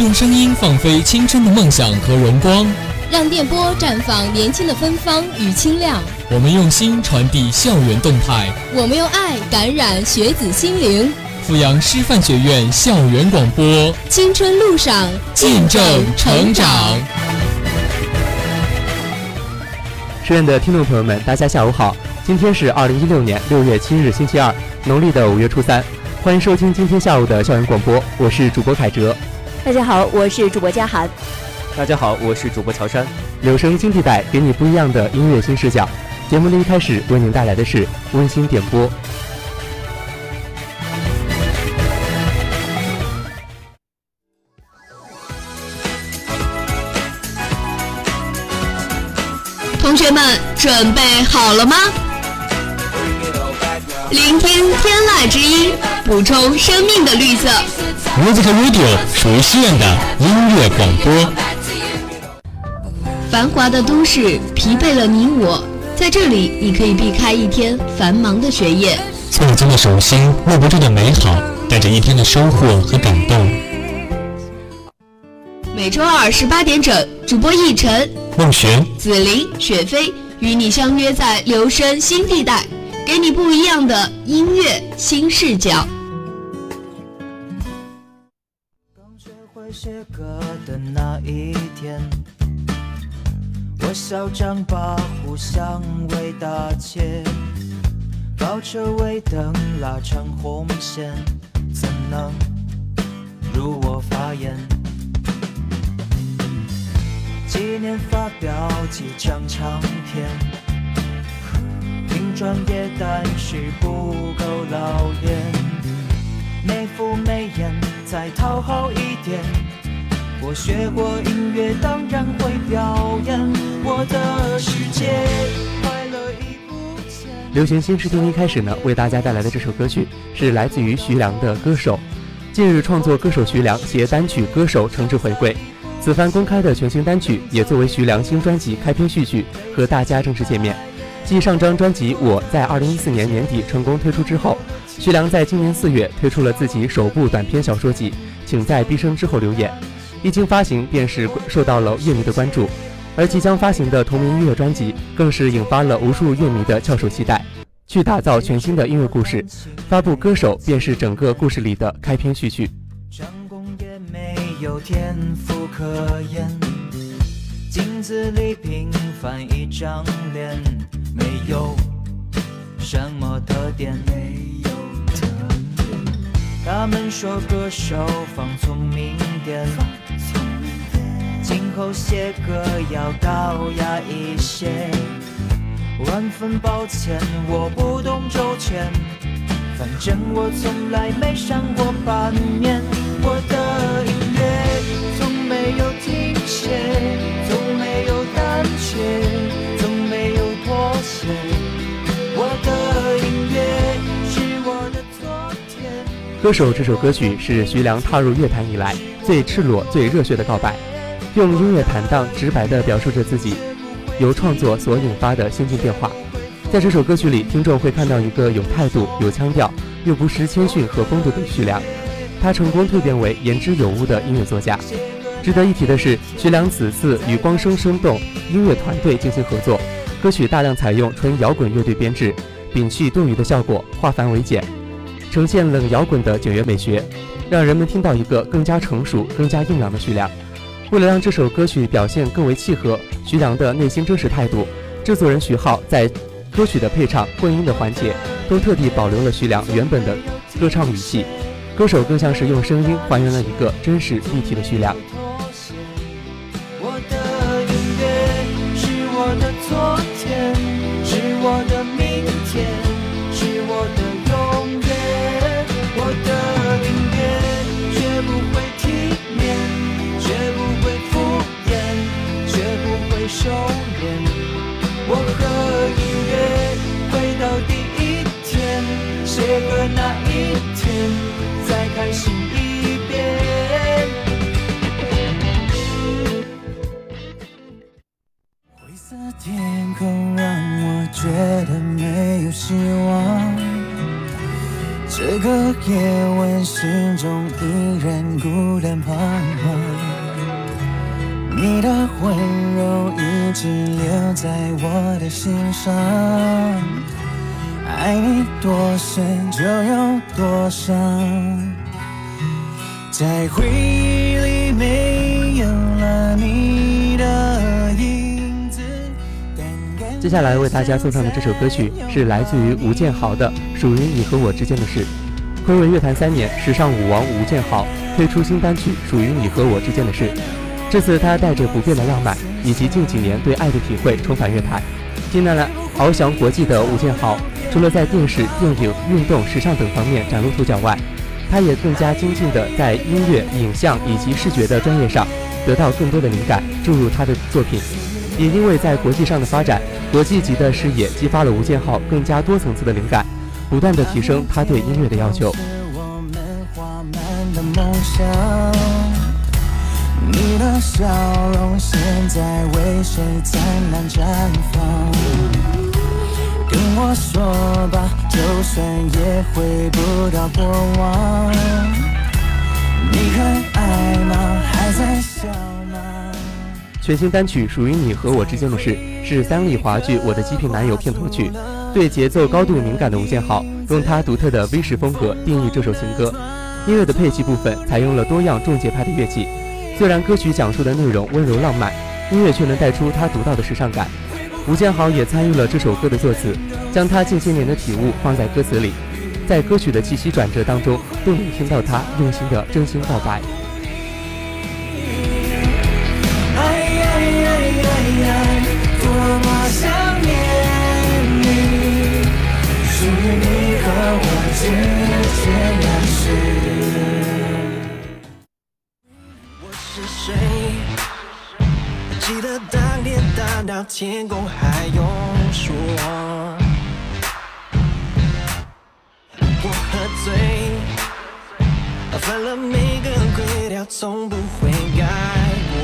用声音放飞青春的梦想和荣光，让电波绽放年轻的芬芳与清亮。我们用心传递校园动态，我们用爱感染学子心灵。阜阳师范学院校园广播，青春路上见证成长。学院的听众朋友们，大家下午好，今天是二零一六年六月七日，星期二，农历的五月初三，欢迎收听今天下午的校园广播，我是主播凯哲。大家好，我是主播嘉涵。大家好，我是主播乔山。柳声新地带给你不一样的音乐新视角。节目的一开始为您带来的是温馨点播。同学们准备好了吗？聆听天籁之音，补充生命的绿色。Music Radio 属于西院的音乐广播。繁华的都市疲惫了你我，在这里你可以避开一天繁忙的学业，错综的手心，握不住的美好，带着一天的收获和感动。每周二十八点整，主播逸晨、孟璇、紫菱、雪飞与你相约在留声新地带，给你不一样的音乐新视角。刚学会写歌的那一天，我小张把互相为大切，高车尾灯拉长红线，怎能如我发言？纪念发表几张唱片，专业但是不够老练，没肤没颜再讨好一点。我学过音乐，当然会表演。我的世界快乐已不见。流行新视听一开始呢，为大家带来的这首歌曲是来自于徐良的《歌手》。近日，创作歌手徐良携单曲《歌手》诚挚回归。此番公开的全新单曲，也作为徐良新专辑开篇序曲，和大家正式见面。继上张专辑《我在二零一四年年底成功推出之后，徐良在今年四月推出了自己首部短篇小说集《请在毕生之后留言》，一经发行便是受到了乐迷的关注。而即将发行的同名音乐专辑，更是引发了无数乐迷的翘首期待。去打造全新的音乐故事，发布《歌手》便是整个故事里的开篇序曲。成功也没有天赋可言，镜子里平凡一张脸，没有什么特点。他们说歌手放聪明点，今后写歌要高雅一些。万分抱歉，我不懂周全。反正我从来没上过半年，我的音乐从没有停歇，有胆怯，从没有妥协。我的音乐是我的昨天。歌手这首歌曲是徐良踏入乐坛以来最赤裸、最热血的告白，用音乐坦荡直白地表述着自己由创作所引发的心境变化。在这首歌曲里，听众会看到一个有态度、有腔调，又不失谦逊和风度的徐良。他成功蜕变为言之有物的音乐作家。值得一提的是，徐良此次与光生生动音乐团队进行合作，歌曲大量采用纯摇滚乐队编制，摒弃多余的效果，化繁为简，呈现冷摇滚的简约美学，让人们听到一个更加成熟、更加硬朗的徐良。为了让这首歌曲表现更为契合徐良的内心真实态度，制作人徐浩在歌曲的配唱、混音的环节，都特地保留了徐良原本的歌唱语气，歌手更像是用声音还原了一个真实立体的徐良。收敛。我和音乐回到第一天，写歌那一天，再开心一遍。灰色天空让我觉得没有希望，这个夜晚，心中依然孤单彷徨。你的温柔一直留在我的心上，爱你多深就有多伤，在回忆里没有了你的影子。接下来为大家送上的这首歌曲是来自于吴建豪的《属于你和我之间的事》。暌违乐坛三年，时尚舞王吴建豪推出新单曲《属于你和我之间的事》。这次他带着不变的浪漫，以及近几年对爱的体会重返乐坛。近年来翱翔国际的吴建豪，除了在电视、电影、运动、时尚等方面崭露头角外，他也更加精进地在音乐、影像以及视觉的专业上得到更多的灵感，注入他的作品。也因为在国际上的发展，国际级的视野激发了吴建豪更加多层次的灵感，不断地提升他对音乐的要求。你的笑容现在为谁灿烂绽放？跟我说吧，就算也回不到过往。你还爱吗？还在笑吗？全新单曲《属于你和我之间的事》是三立华剧《我的极品男友》片头曲。对节奏高度敏感的吴建豪，用他独特的 V 式风格定义这首情歌。音乐的配器部分采用了多样重节拍的乐器。虽然歌曲讲述的内容温柔浪漫，音乐却能带出他独到的时尚感。吴建豪也参与了这首歌的作词，将他近些年的体悟放在歌词里，在歌曲的气息转折当中，都能听到他用心的真心告白。天宫还用说，我喝醉，犯了每个规条，从不会改过。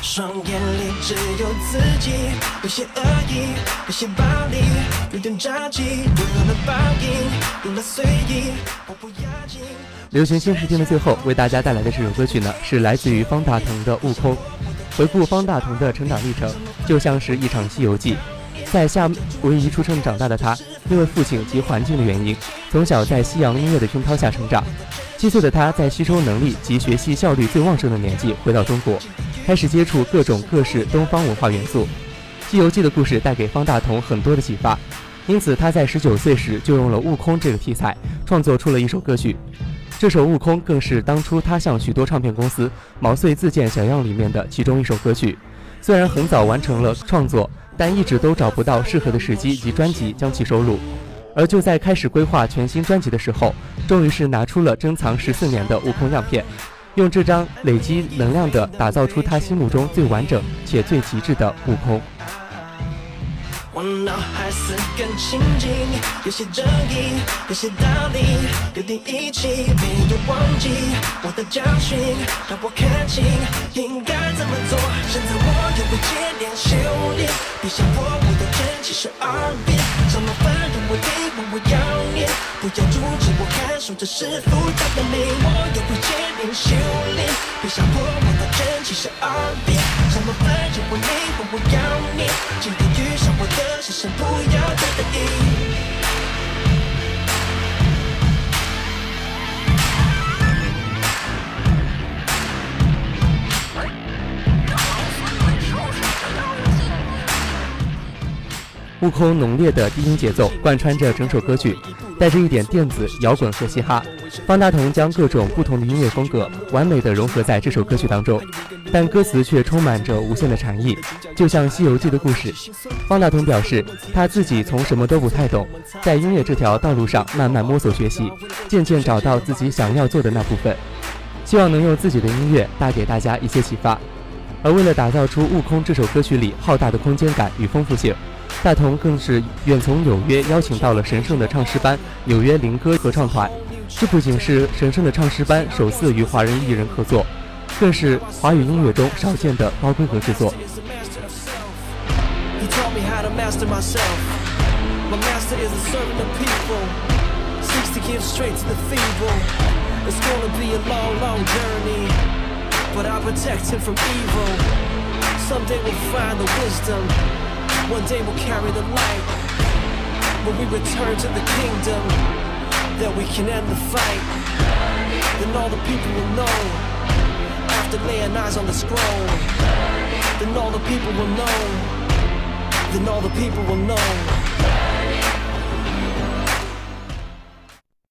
双眼里只有自己，有些恶意，有些暴力，有点着急，温柔的报应，有了随意，我不要紧。流行新时听的最后，为大家带来的这首歌曲呢，是来自于方大同的《悟空》。回顾方大同的成长历程，就像是一场西游记。在夏威夷出生长大的他，因为父亲及环境的原因，从小在西洋音乐的熏陶下成长。七岁的他，在吸收能力及学习效率最旺盛的年纪，回到中国，开始接触各种各式东方文化元素。《西游记》的故事带给方大同很多的启发，因此他在十九岁时就用了悟空这个题材，创作出了一首歌曲。这首《悟空》更是当初他向许多唱片公司毛遂自荐小样里面的其中一首歌曲。虽然很早完成了创作，但一直都找不到适合的时机及专辑将其收录。而就在开始规划全新专辑的时候，终于是拿出了珍藏十四年的《悟空》样片，用这张累积能量的打造出他心目中最完整且最极致的《悟空》。脑海四根清净，有些争议，有些道理，有点义气，没有忘记我的教训，让我看清应该怎么做。现在我又会接连修炼，别想破我的真气是二变，什么烦人我听，我我要念，不要阻止我看守着师傅他的美。我又会接连修炼，别想破我的真气是二变，什么烦人我听，我我要悟空浓烈的低音节奏贯穿着整首歌曲，带着一点电子、摇滚和嘻哈。方大同将各种不同的音乐风格完美的融合在这首歌曲当中，但歌词却充满着无限的禅意，就像《西游记》的故事。方大同表示，他自己从什么都不太懂，在音乐这条道路上慢慢摸索学习，渐渐找到自己想要做的那部分，希望能用自己的音乐带给大家一些启发。而为了打造出《悟空》这首歌曲里浩大的空间感与丰富性。大同更是远从纽约邀请到了神圣的唱诗班纽约灵歌合唱团，这不仅是神圣的唱诗班首次与华人艺人合作，更是华语音乐中少见的高规格制作。One day we'll carry the light. When we return to the kingdom, that we can end the fight. Then all the people will know. After laying eyes on the scroll, then all the people will know. Then all the people will know.